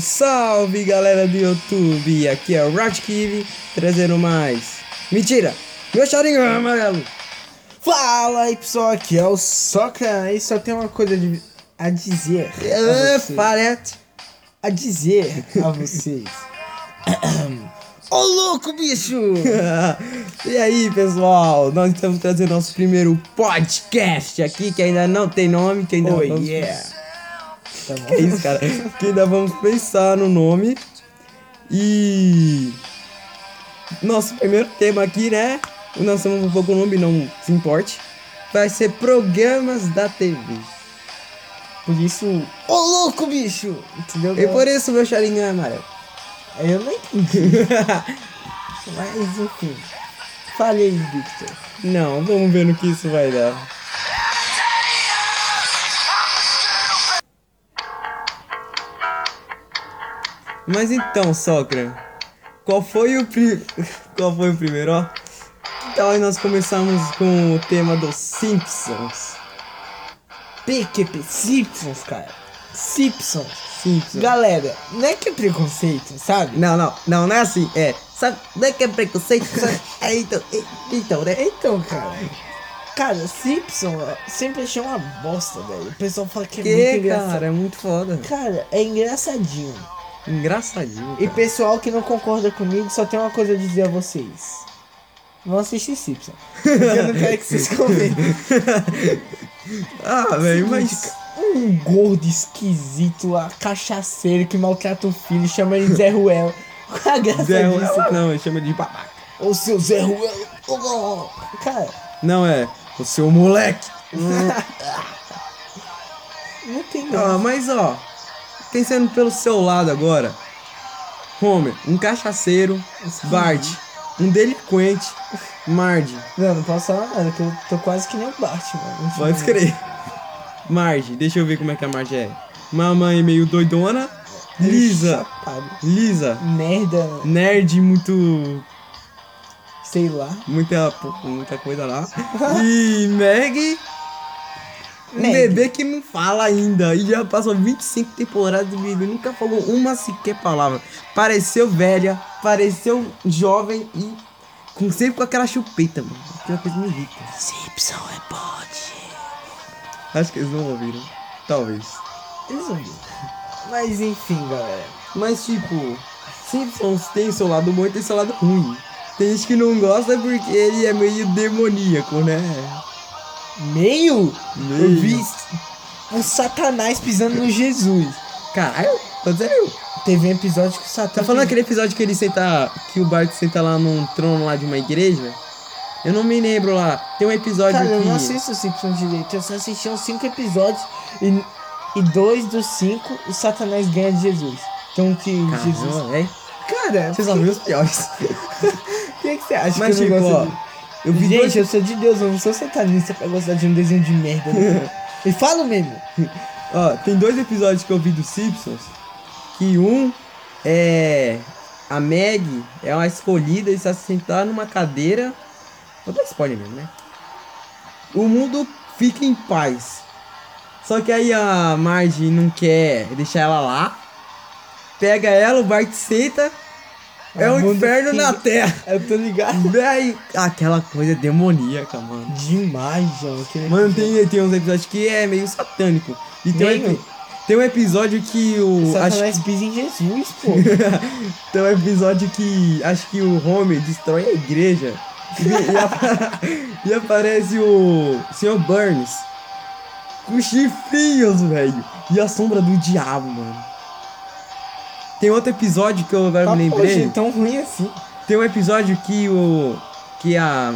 Salve galera do YouTube! Aqui é o Ratkiv trazendo mais. Mentira! Meu charinho amarelo! Fala aí pessoal, aqui é o Soca e só tem uma coisa de- a dizer. a É, vocês. parete! A dizer a vocês. Ô louco, bicho! e aí pessoal, nós estamos trazendo nosso primeiro podcast aqui que ainda não tem nome, que ainda Oh vamos- yeah! Tá Que é isso, cara? que ainda vamos pensar no nome. E. Nosso primeiro tema aqui, né? Nós somos um pouco nome, não se importe. Vai ser programas da TV. Por isso, ô louco, bicho! Entendeu? E por isso meu charinho é amarelo. Eu não entendi. Mas enfim. Fale aí, Victor. não, vamos ver no que isso vai dar. Mas então, Socra, qual foi o pri... qual foi o primeiro, ó? Então nós começamos com o tema dos Simpsons. PQP Simpsons, cara. Simpsons. Simpsons. Galera, não é que é preconceito, sabe? Não, não, não, não é assim, é. Sabe, não é que é preconceito, sabe? É, então, é, então, né? Então, cara. Cara, Simpson sempre achei uma bosta, velho. O pessoal fala que é muito Que, engraçado. cara, é muito foda. Cara, é engraçadinho. Engraçadinho. E cara. pessoal que não concorda comigo, só tem uma coisa a dizer a vocês. Vão assistir Simpson. Eu não quero que vocês comentem. Ah, velho, mas. Um gordo esquisito lá, cachaceiro que maltrata o filho, chama ele Zé Ruel. Qual a graça Zé disso? Ruela, não, ele chama de babaca. Ô seu Zé Ruel. Oh, cara, Não é, o seu moleque. não tem Ah, graça. mas ó, pensando pelo seu lado agora. Homer, um cachaceiro. Bart, um delinquente. Marge, Não, não posso falar nada, que eu tô quase que nem o Batman. Enfim, pode escrever. Marge, deixa eu ver como é que a Marge é. Mamãe meio doidona. Lisa. Lisa, Merda, nerd muito sei lá. muita, muita coisa lá. E Meg, um bebê que não fala ainda. E já passou 25 temporadas e bebê nunca falou uma sequer palavra. Pareceu velha, pareceu jovem e com, sempre com aquela chupeta, mano. Aquela coisa me irrita. Simpson é bode. Acho que eles não ouviram. Talvez. Eles ver. Mas enfim, galera. Mas tipo, Simpsons tem seu lado bom e tem seu lado ruim. Tem gente que não gosta porque ele é meio demoníaco, né? Meio? Meio. Eu vi o Satanás pisando no Jesus. Caralho, tô dizendo. Teve um episódio que o Satanás. Tá falando aquele episódio que ele senta. Que o Bart senta lá num trono lá de uma igreja? Eu não me lembro lá. Tem um episódio Cara, eu que. não assisto Simpsons direito. Eu só assisti uns 5 episódios e, e dois dos cinco o Satanás ganha de Jesus. Então que Jesus. Caramba, velho. Cara, Vocês viram os piores. o que, que você acha Mas que eu tipo, não ó. gosto de... Eu vi Gente, dois. eu sou de Deus, eu não sou satanista pra gostar de um desenho de merda. né? e falo mesmo. Ó, tem dois episódios que eu vi dos Simpsons. Que um é. A Meg é uma escolhida e está sentada numa cadeira. Vou dar spoiler mesmo, né? O mundo fica em paz. Só que aí a Marge não quer deixar ela lá. Pega ela, o Bart senta. É O um inferno na terra. Eu tô ligado. Véi, aquela coisa demoníaca, mano. Demais, João. Mano, tem, tem uns episódios que é meio satânico. E tem um, Meio? epi- tem um episódio que o. Acho, Satanás pisa em Jesus, pô. tem um episódio que acho que o Homer destrói a igreja. E, e apa- e aparece o Sr. Burns com chifrinhos, velho. E a sombra do diabo, mano. Tem outro episódio que eu agora Tá, me lembrei. gente, tão ruim assim. Tem um episódio que o. que a.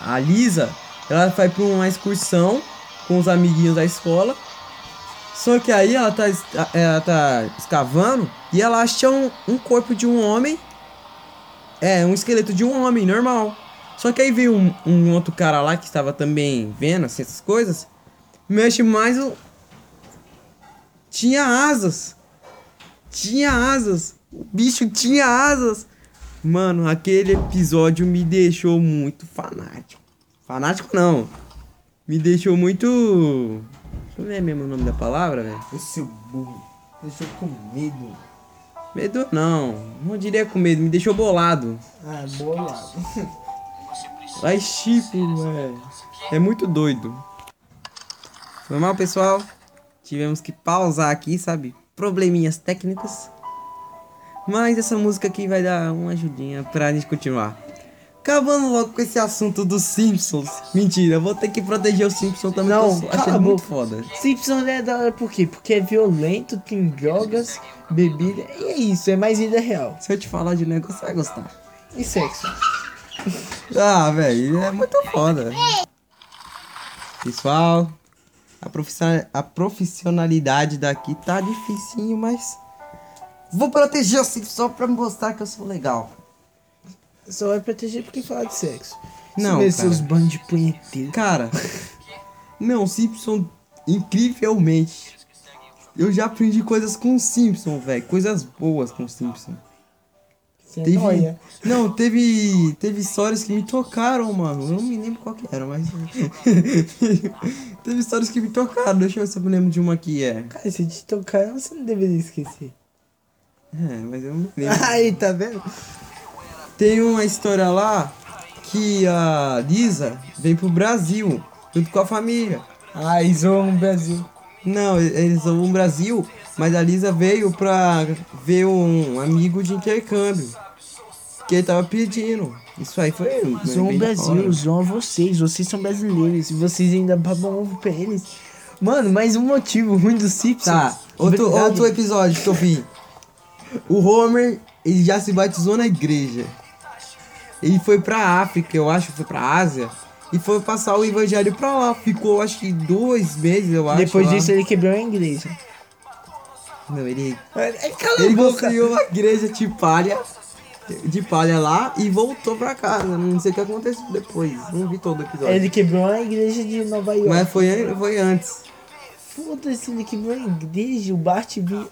A Lisa, ela vai pra uma excursão com os amiguinhos da escola. Só que aí ela tá, ela tá escavando e ela acha um, um corpo de um homem. É, um esqueleto de um homem, normal. Só que aí veio um, um outro cara lá que estava também vendo assim, essas coisas. Mexe mais o. Tinha asas. Tinha asas. O bicho tinha asas. Mano, aquele episódio me deixou muito fanático. Fanático não. Me deixou muito. Como é mesmo o nome da palavra, velho? O seu burro. Deixou com medo. Medo não, não diria com medo, me deixou bolado. Ah, bolado. Mas tipo, é, é muito doido. Foi mal, pessoal. Tivemos que pausar aqui, sabe? Probleminhas técnicos. Mas essa música aqui vai dar uma ajudinha pra gente continuar. Acabando logo com esse assunto dos Simpsons. Mentira, vou ter que proteger os Simpsons também. Não, achei muito foda. Simpsons é da hora por quê? Porque é violento, tem drogas, bebida. E é isso, é mais vida real. Se eu te falar de negócio, você vai gostar. E sexo. Ah, velho, é muito foda. Pessoal, a, profissi- a profissionalidade daqui tá dificinho, mas vou proteger o Simpsons só pra mostrar que eu sou legal. Só vai proteger porque fala de sexo. Não, Você cara. seus bandos de punheteiro. Cara, não, Simpson, incrivelmente. Eu já aprendi coisas com o Simpson, velho. Coisas boas com o Simpson. Você Teve, nóia. não, teve, teve histórias que me tocaram, mano. Eu não me lembro qual que era, mas. teve histórias que me tocaram. Deixa eu ver se eu me lembro de uma que é. Cara, se te tocar, você não deveria esquecer. É, mas eu não me lembro. Aí, tá vendo? Tem uma história lá que a Lisa vem pro Brasil, junto com a família. Ah, zoam no Brasil. Não, eles são no Brasil, mas a Lisa veio pra ver um amigo de intercâmbio. Que ele tava pedindo. Isso aí foi. Zoam o Brasil, zoam vocês. Vocês são brasileiros. E vocês ainda babam ovo pra eles. Mano, mais um motivo ruim do Simpsons. Tá, outro, Obrigado. outro episódio que eu vi. O Homer, ele já se batizou na igreja. Ele foi pra África, eu acho, foi pra Ásia. E foi passar o evangelho pra lá. Ficou, acho que dois meses, eu acho. Depois lá. disso, ele quebrou a igreja. Não, ele Ai, Cala Ele a boca. construiu uma igreja de palha, de palha lá e voltou pra casa. Não sei o que aconteceu depois. Não vi todo o episódio. Ele quebrou a igreja de Nova York. Mas foi, foi antes. Foda-se, ele quebrou a igreja. O Bart viu.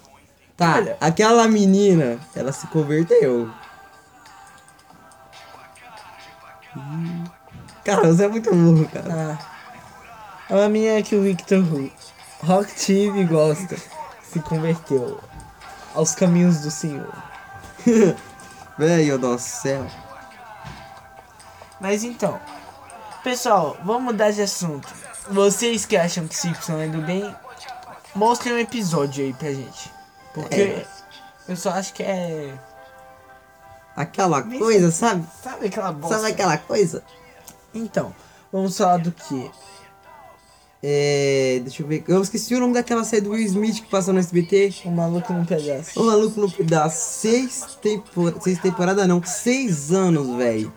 Tá, Olha. aquela menina, ela se converteu. Cara, você é muito burro, cara. Ah. É uma menina que o Victor Rock TV gosta. Se converteu aos caminhos do Senhor. Velho do céu. Mas então, pessoal, vamos mudar de assunto. Vocês que acham que Simpson é do bem, mostrem um episódio aí pra gente. Porque É. eu só acho que é. Aquela coisa, sabe? Sabe aquela bosta? Sabe aquela coisa? Então, vamos falar do que? É. Deixa eu ver. Eu esqueci o nome daquela série do Will Smith que passou no SBT. O maluco num pedaço. O maluco no pedaço, seis, tempor... seis temporadas não, seis anos, velho.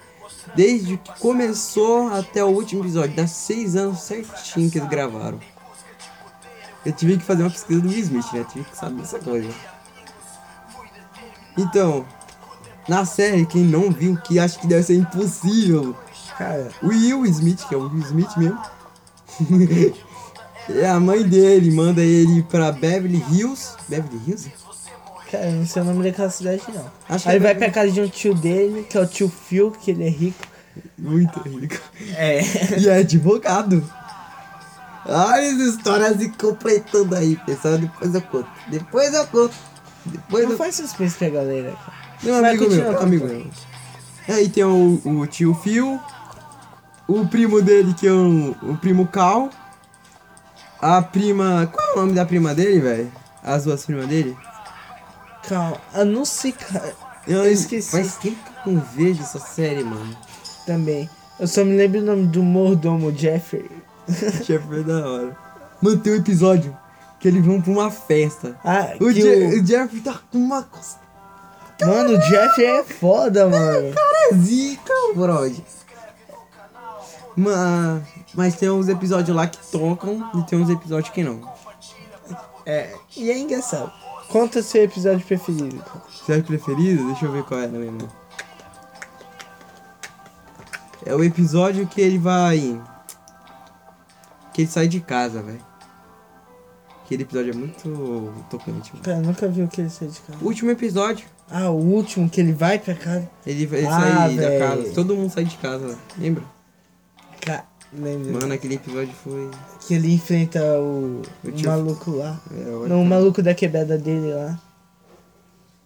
Desde que começou até o último episódio, dá seis anos certinho que eles gravaram. Eu tive que fazer uma pesquisa do Will Smith, né? Tive que saber essa coisa. Então, na série, quem não viu, que acha que deve ser impossível, Cara, o Will Smith, que é o Will Smith mesmo. é a mãe dele, manda ele pra Beverly Hills. Beverly Hills? cara, não sei o nome daquela cidade não. Acho Aí é vai pra casa de um tio dele, que é o tio Phil, que ele é rico. Muito rico. É. E é advogado. Ai, as histórias se completando aí, pessoal. Depois eu conto. Depois eu conto. Depois Não eu faz suspense pra galera, cara. Meu Vai, amigo meu, amigo meu. Aí tem o, o tio Phil, o primo dele que é o, o primo Cal, a prima. Qual é o nome da prima dele, velho? As duas primas dele? Calma, eu não sei, cara. Eu, Eu esqueci. Faz tempo que eu não vejo essa série, mano. Também. Eu só me lembro o nome do mordomo Jeffrey. Jeffrey é da hora. Mano, tem um episódio que eles vão pra uma festa. Ah, O, Je- o- o Jeffrey tá com uma costa Mano, o Jeffrey é foda, mano. zica, brother. Mas, mas tem uns episódios lá que tocam e tem uns episódios que não. É, e é engraçado. Conta seu episódio preferido. cara. Série preferido? Deixa eu ver qual era mesmo. É o episódio que ele vai. Que ele sai de casa, velho. Aquele episódio é muito tocante. mano. Cara, eu nunca vi o que ele sai de casa. Último episódio, Ah, o último que ele vai pra casa. ele, ele Ah, sai da casa. Todo mundo sai de casa, lembra? Ca- Lembra? Mano, aquele episódio foi. Que ele enfrenta o, O tio- maluco lá. É, olha, Não, o maluco da quebrada dele lá.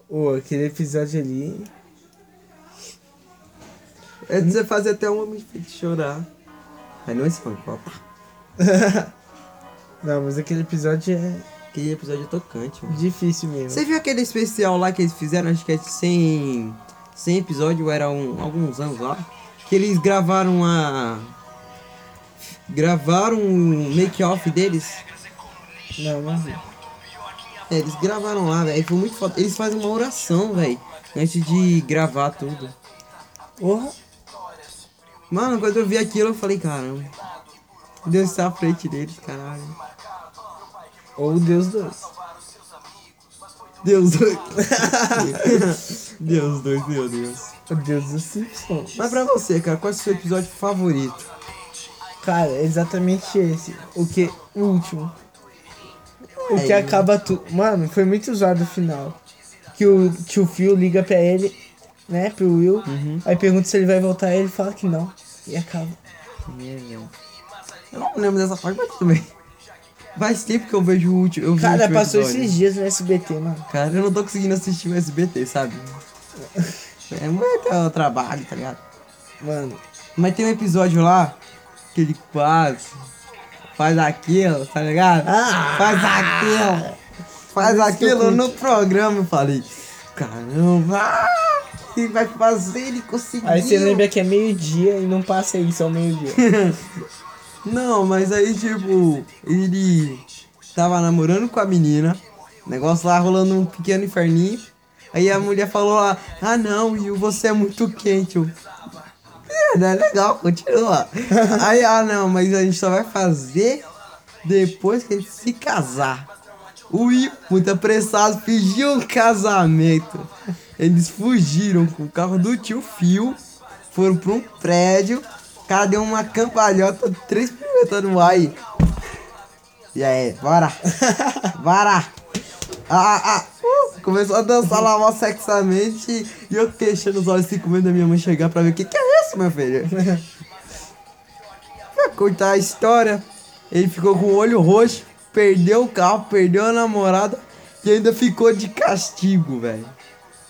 Ô, aquele episódio ali. É de você fazer até um homem chorar. Aí não é espancou. Não, mas aquele episódio é Aquele episódio é tocante, mano. difícil mesmo. Você viu aquele especial lá que eles fizeram, acho que é de 100, 100 episódios, ou era um, alguns anos lá, que eles gravaram a... Gravaram um make-off deles. Não, vi. É, eles gravaram lá, velho, foi muito foda. Eles fazem uma oração, velho, antes de gravar tudo. Porra, Mano, quando eu vi aquilo, eu falei, caramba. Deus está à frente deles, caralho. ou Deus dois. Deus dois. Deus dois, meu Deus. O Deus dos Simpsons. Mas pra você, cara, qual é o seu episódio favorito? Cara, é exatamente esse. O que? O último. O que É, acaba tudo. Mano, foi muito zoado o final. Que o, que o Phil liga pra ele, né, pro Will. Aí pergunta se ele vai voltar, ele fala que não. E acaba. Eu não lembro dessa parte, mas tudo bem. Faz tempo que eu vejo o último. Eu Cara, último passou episódio. esses dias no SBT, mano. Cara, eu não tô conseguindo assistir o SBT, sabe? É muito trabalho, tá ligado? Mano, Mas tem um episódio lá que ele quase faz aquilo, tá ligado? Ah! faz aquilo. Faz aquilo no programa. Eu falei, caramba, ele vai fazer, ele conseguiu. aí você lembra que é meio-dia e não passa isso ao meio-dia. Não, mas aí, tipo, ele tava namorando com a menina, negócio lá rolando um pequeno inferninho. Aí a mulher falou lá, ah não, Will, você é muito quente. Eu, é, é legal, continua. Aí, ah não, mas a gente só vai fazer depois que a gente se casar. O Will, muito apressado, pediu um casamento. Eles fugiram com o carro do tio Phil, foram pra um prédio, o cara deu uma cambalhota, três piruetas no ar e... E aí, bora! Bora! Ah, ah, uh, começou a dançar lá mó sexamente e eu fechando os olhos assim com medo da minha mãe chegar pra ver o que, que é meu filho. Pra contar a história, ele ficou com o olho roxo, perdeu o carro, perdeu a namorada e ainda ficou de castigo, velho.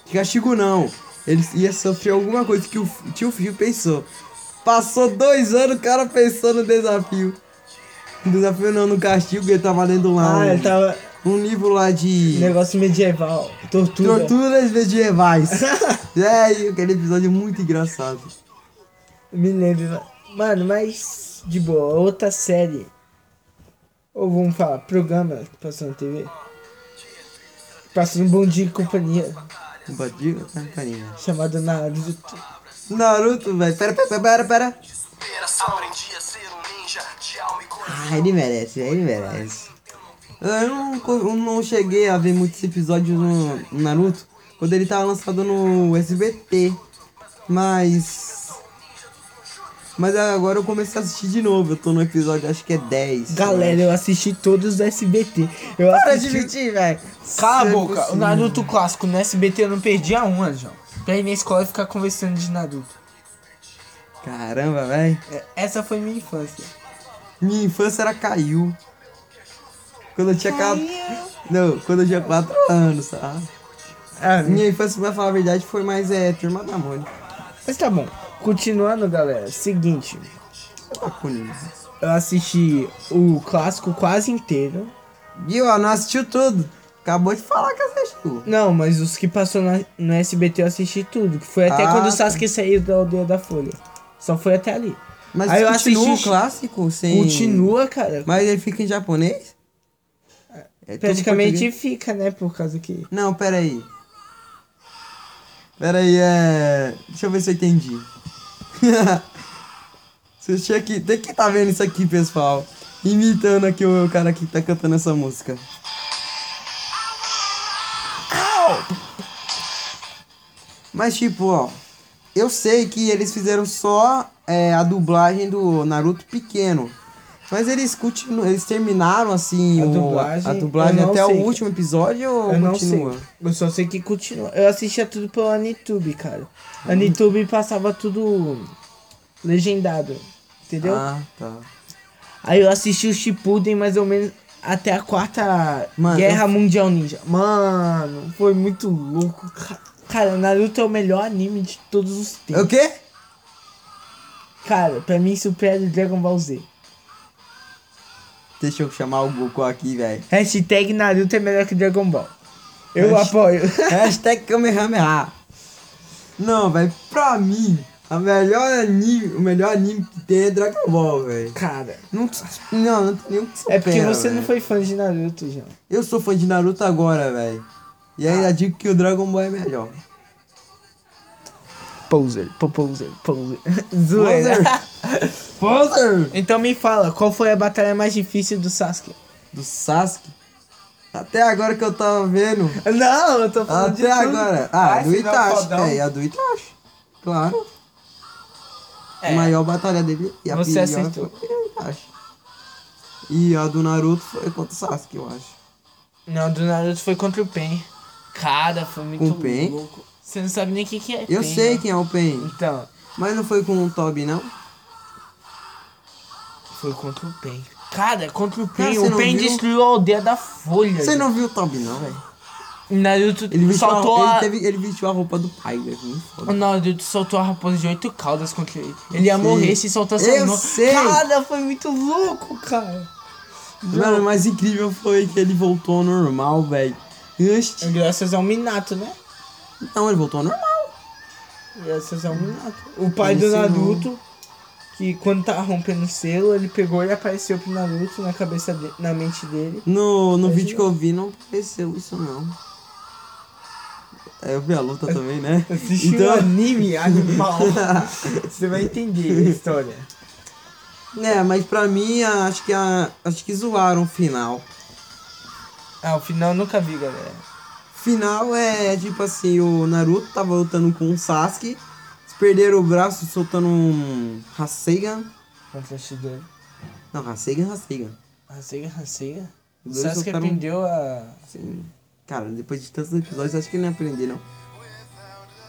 De castigo não. Ele ia sofrer alguma coisa que o tio Fio pensou. Passou dois anos o cara pensou no desafio. No desafio não, no castigo, ele tava lendo lá ah, um, ele tava. um livro lá de Negócio medieval. Tortura. torturas medievais. é, aquele episódio é muito engraçado. Me lembro. Mano, mas. De boa, outra série. Ou vamos falar, programa que passou na TV. Passou um bom dia e companhia. Um badinho, carinha. Chamado Naruto. Naruto, velho. Pera, pera, pera, pera. E. Ah, ele merece, ele merece. Eu não, eu não cheguei a ver muitos episódios no no Naruto quando ele tava lançado no SBT. Mas. Mas agora eu comecei a assistir de novo. Eu tô no episódio, acho que é 10. Galera, eu assisti todos do SBT. Eu Para assisti. de mentir, velho. Cala a boca, o impossível. Naruto clássico no SBT eu não perdia uma, João. Pra ir na escola e ficar conversando de Naruto. Caramba, velho. É, Essa foi minha infância. Minha infância era Caiu. Quando eu tinha 4. Não, quando eu tinha 4 anos, tá? Ah, Minha infância, pra falar a verdade, foi mais é, turma da Mônica. mas tá bom. Continuando, galera. Seguinte, eu assisti o clássico quase inteiro. Viu? ó, Não assistiu tudo. Acabou de falar que assistiu. Não, mas os que passou na- no SBT eu assisti tudo. Que foi até Ah, quando o tá. Sasuke saiu da aldeia da Folha. Só foi até ali. Mas Aí eu assisti- o clássico sem... Continua, cara. Mas ele fica em japonês? É tudo Praticamente fica, né? Por causa que. Não, pera aí. Pera aí, é... Deixa eu ver se eu entendi. Você tinha que... Tem que tá vendo isso aqui, pessoal. Imitando aqui o cara que tá cantando essa música. Mas tipo, ó, eu sei que eles fizeram só é, a dublagem do Naruto pequeno. Mas eles continuam, eles terminaram assim A o- dublagem, a dublagem até sei. o último episódio ou Eu continua? Eu só sei que continua. Eu assistia tudo pela Anitube, cara. Anitube passava tudo legendado. entendeu? Ah, tá. Aí eu assisti o Shippuden mais ou menos até a quarta Mano, Guerra eu- Mundial Ninja. Mano, foi muito louco. ca- Cara, Naruto é o melhor anime de todos os É o tempos. quê? Cara, pra mim supera o Dragon Ball Z. Deixa eu chamar o Goku aqui, velho. Hashtag Naruto é melhor que Dragon Ball. Eu Hasht- apoio. Hashtag Kamehameha. Não, velho, pra mim, a melhor anime, o melhor anime que tem é Dragon Ball, velho. Cara, Não, não, não tem nenhum que é porque supera, você não velho. foi fã de Naruto, João. Eu sou fã de Naruto agora, velho. E Ah. ainda digo que o Dragon Ball é melhor. Poser, po- poser, poser. Zoeira. Poser! Então me fala, qual foi a batalha mais difícil do Sasuke? Do Sasuke. Até agora que eu tava vendo. Não, eu tô falando de Até tudo. agora. Ah, Vai, do Itachi. É, e a do Itachi. Claro. É. A maior batalha dele. E a Você pior acertou. foi o Itachi. E a do Naruto foi contra o Sasuke, eu acho. Não, do Naruto foi contra o Pen. Cara, foi muito Com o Pen? Você não sabe nem quem que é Eu Pen, sei né? quem é o Pen. Então, Mas não foi com o Toby, não? foi contra o Pen. Cara, contra o Cara, Pen. você o não Pen viu? destruiu a aldeia da Folha. Você não viu o Toby, não, velho? O Naruto Ele soltou a, a... ele, teve- ele vestiu a roupa do pai, velho. O. Naruto soltou a raposa de oito caudas contra ele. Ele ia sei. morrer se soltasse a sei. Cara, foi muito louco, cara. Mano, o mais incrível foi que ele voltou ao normal, velho. Graças ao Minato, né? Não, ele voltou ao normal. Graças ao Minato. O pai Ele do ensinou. Naruto, que quando tava rompendo o selo, ele pegou e apareceu pro Naruto na cabeça de... na mente dele. No, no Mas vídeo não. que eu vi não apareceu isso não. É, eu vi a luta também, né? Assiste Então- um anime animal. Você vai entender a história. É, mas pra mim, a- acho que a, acho que zoaram o final. Ah, o final eu nunca vi, galera. Final é tipo assim, o Naruto tava lutando com o Sasuke, perderam o braço soltando um Rasengan. Shidori. Não, Rasengan, Rasengan. Rasega, rasega. O Sasuke soltaram- aprendeu a... Assim, cara, depois de tantos episódios, acho que ele não aprendeu não.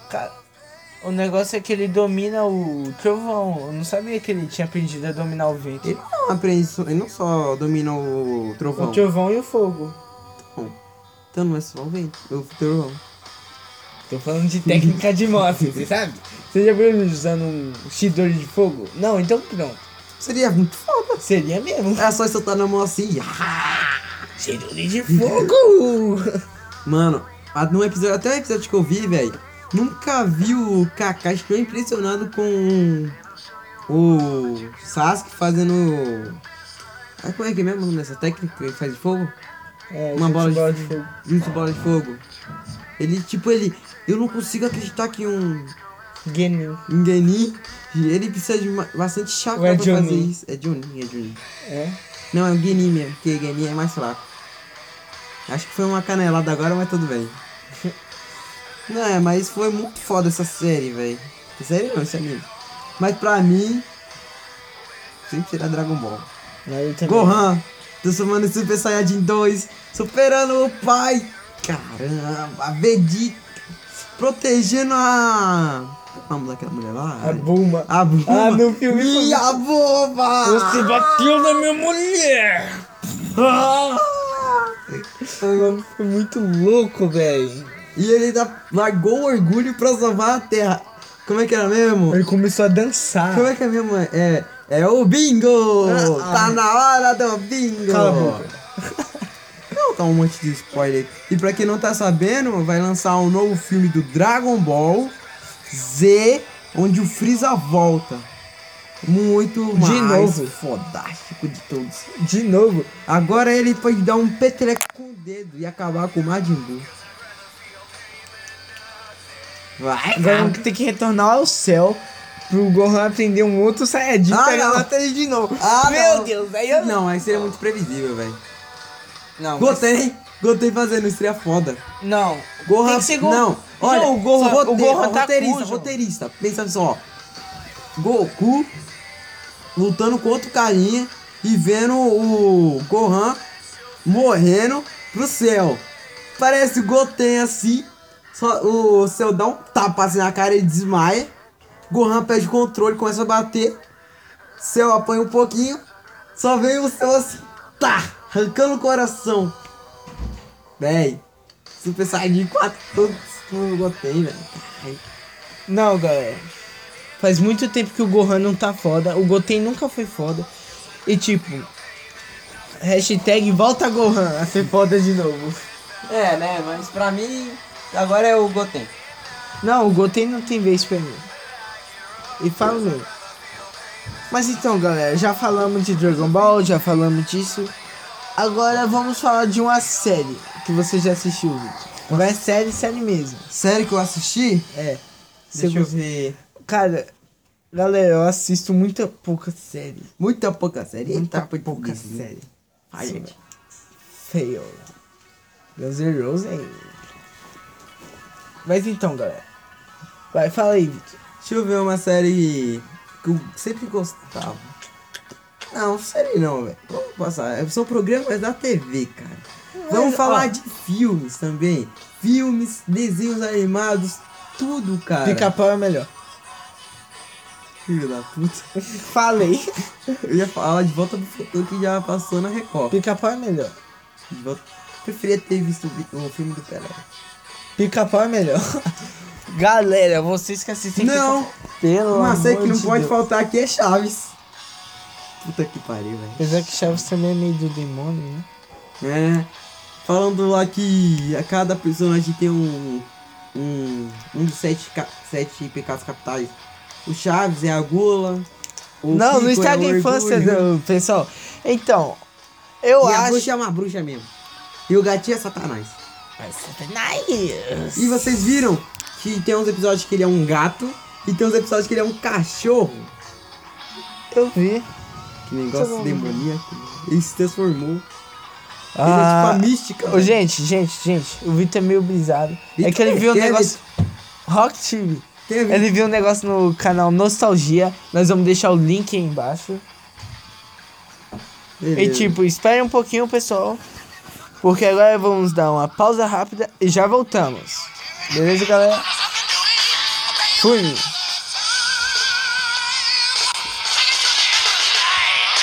Cara, o negócio é que ele domina o trovão. Eu não sabia que ele tinha aprendido a dominar o vento. Ele não aprende, ele não só domina o trovão. O trovão e o fogo. Então não é só o vento, o trovão. Tô falando de técnica de moto, você sabe? Você já viu ele usando um Shidori de fogo? Não, então pronto. Seria muito foda. Seria mesmo. É só soltar na mão assim. Shidori de fogo! Mano, no episódio, até o episódio que eu vi, velho, nunca vi o Kakashi tão impressionado com o Sasuke fazendo. Ah, como é que é mesmo nessa técnica que ele faz de fogo? É, Uma bola de, bola fogo. Jutsu bola de fogo. Ele, tipo, ele. Eu não consigo acreditar que um. Genin. Um Genin. Ele precisa de uma- bastante chakra é pra fazer Jonin? isso. É Jonin, é Jonin. É? Não, é o Genin mesmo, porque Genin é mais fraco. Acho que foi uma canelada agora, mas tudo bem. Não, é, mas foi muito foda essa série, velho. Série não, esse anime. Mas pra mim, sempre será Dragon Ball. Gohan, transformando em Super Saiyajin 2, superando o pai. Caramba, Vegeta, protegendo a... Nome daquela mulher lá? A Bulma. A Bulma. Ah, no filme foi- Minha boba! Você bateu na minha mulher! Ah! Mano, foi muito louco, velho. E ele ainda largou o orgulho pra salvar a terra. Como é que era mesmo? Ele começou a dançar. Como é que é mesmo? É, é o bingo! Ah, tá ah. na hora do bingo! Cala a boca. Não, tá um monte de spoiler. E pra quem não tá sabendo, vai lançar um novo filme do Dragon Ball Z, onde o Freeza volta. Muito mais novo. fodástico de todos. De novo. Agora ele pode dar um peteleco com o dedo e acabar com o Majin Buu. Vai, cara. tem que retornar ao céu pro Gohan aprender um outro Saiyajin Ah, e pegar não. a batalha de novo. Ah, Meu não. Deus, aí eu... Não, aí seria muito previsível, velho. Não, Gostei, gostei fazendo isso, seria foda. Não. Gohan, Go- não, olha, Não, o Gohan, roteiro, o Gohan tá roteirista, cujo. roteirista, pensa só. Goku lutando com outro carinha e vendo o Gohan morrendo pro céu. Parece o Goten assim, só o céu dá um tapa assim na cara e desmaia. Gohan perde o controle, começa a bater. Céu apanha um pouquinho. Só vem o céu assim. Tá! Arrancando o coração. Véi. Super Saiyajin 4 todos no Goten, velho. Não, galera. Faz muito tempo que o Gohan não tá foda. O Goten nunca foi foda. E tipo. Hashtag volta Gohan a ser foda de novo. É, né? Mas pra mim, agora é o Goten. Não, o Goten não tem vez pra mim. E falo mesmo. Mas então, galera, já falamos de Dragon Ball, já falamos disso. Agora vamos falar de uma série que você já assistiu. Não é série, série mesmo. Sério que eu assisti? É. Deixa eu Você- ver. Cara, galera, eu assisto muita pouca série. Muita pouca série. Muita Eita, pouca série. Ai, Sim. gente. Fail. Guns N' Roses. Mas então, galera. Vai, fala aí, Victor. Deixa eu ver uma série que eu sempre gostava. Não, série não, velho. Vamos passar. São programas da TV, cara. Vamos Mas, falar ó. de filmes também. Filmes, desenhos animados, tudo, cara. Pica-pau é melhor. Filho da puta. Falei. Eu ia falar de Volta pro Futuro que já passou na Record. Pica-pau é melhor. Volta... Preferia ter visto o vi- o filme do Pelé. Pica-pau é melhor. Galera, vocês que assistem Não! Pica-Pau, Pelo Uma amor que não de pode Deus. faltar aqui é Chaves. Puta que pariu, velho. Apesar que Chaves também é meio do demônio, né? É. Falando lá que a cada personagem tem um. Um, um dos sete, sete pecados capitais. O Chaves é a gula. não, Kiko não é estraga o a infância do pessoal. Então, eu E a acho. bruxa é uma bruxa mesmo. E o gatinho é Satanás. Ai, Satanás. E vocês viram que tem uns episódios que ele é um gato e tem uns episódios que ele é um cachorro. Eu vi. Que negócio bom. demoníaco. Ele se transformou. Ah, ele é tipo a mística. Ô, velho. gente, gente, gente, o Vitor é meio brisado. é Vitor que ele viu um negócio. Rock TV. Ele viu um negócio no canal Nostalgia. Nós vamos deixar o link aí embaixo. E Beleza. tipo, espere um pouquinho, pessoal. Porque agora vamos dar uma pausa rápida e já voltamos. Beleza, galera? Fui.